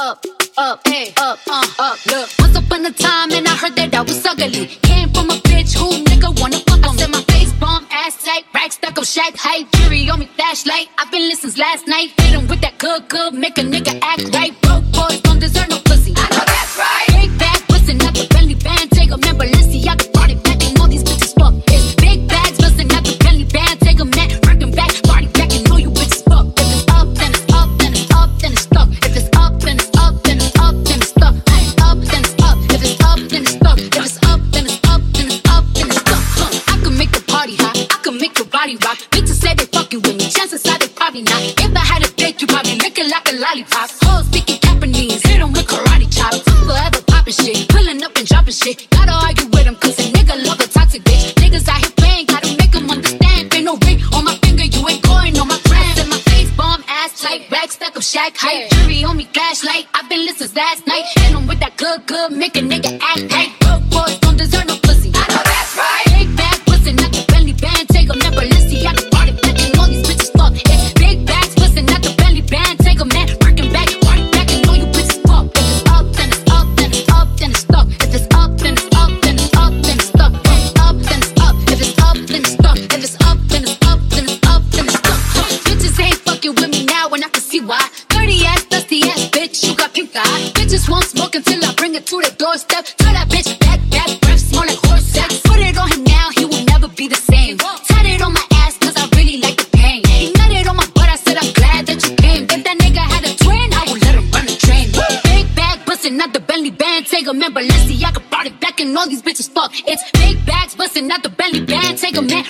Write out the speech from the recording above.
up, up, hey, up, uh, up. Look, once upon a time, and I heard that I was ugly. Came from a bitch who nigga wanna fuck on. Said my face bomb, ass tight, rack stuck up, shack height, fury on me, flashlight. I've been listening since last night. Hit him with that good, good, make a nigga act right. Broke boys don't deserve no shit. Gotta argue with 'em 'cause a nigga love a toxic bitch. Niggas out here playing, gotta make 'em understand. Ain't no ring on my finger, you ain't going on my friends. And my face bomb, ass tight, rack stuck up, shack height. Jury on me, flashlight. I've been listening last night. Hit 'em with that good, good, make a nigga act right. Can see why. Dirty ass, dusty ass bitch, you got pink eye. Bitches won't smoke until I bring it to the doorstep. Tell that bitch back, back, breath smell like horse sex. Put it on him now, he will never be the same. Tat it on my ass, cause I really like the pain. He nutted on my butt, I said I'm glad that you came. If that nigga had a twin, I would let him run the train. Big bag, bustin' out the belly band, take a man, Balenciaga brought it back, and all these bitches fuck. It's big bags, bustin' out the belly band, take a man,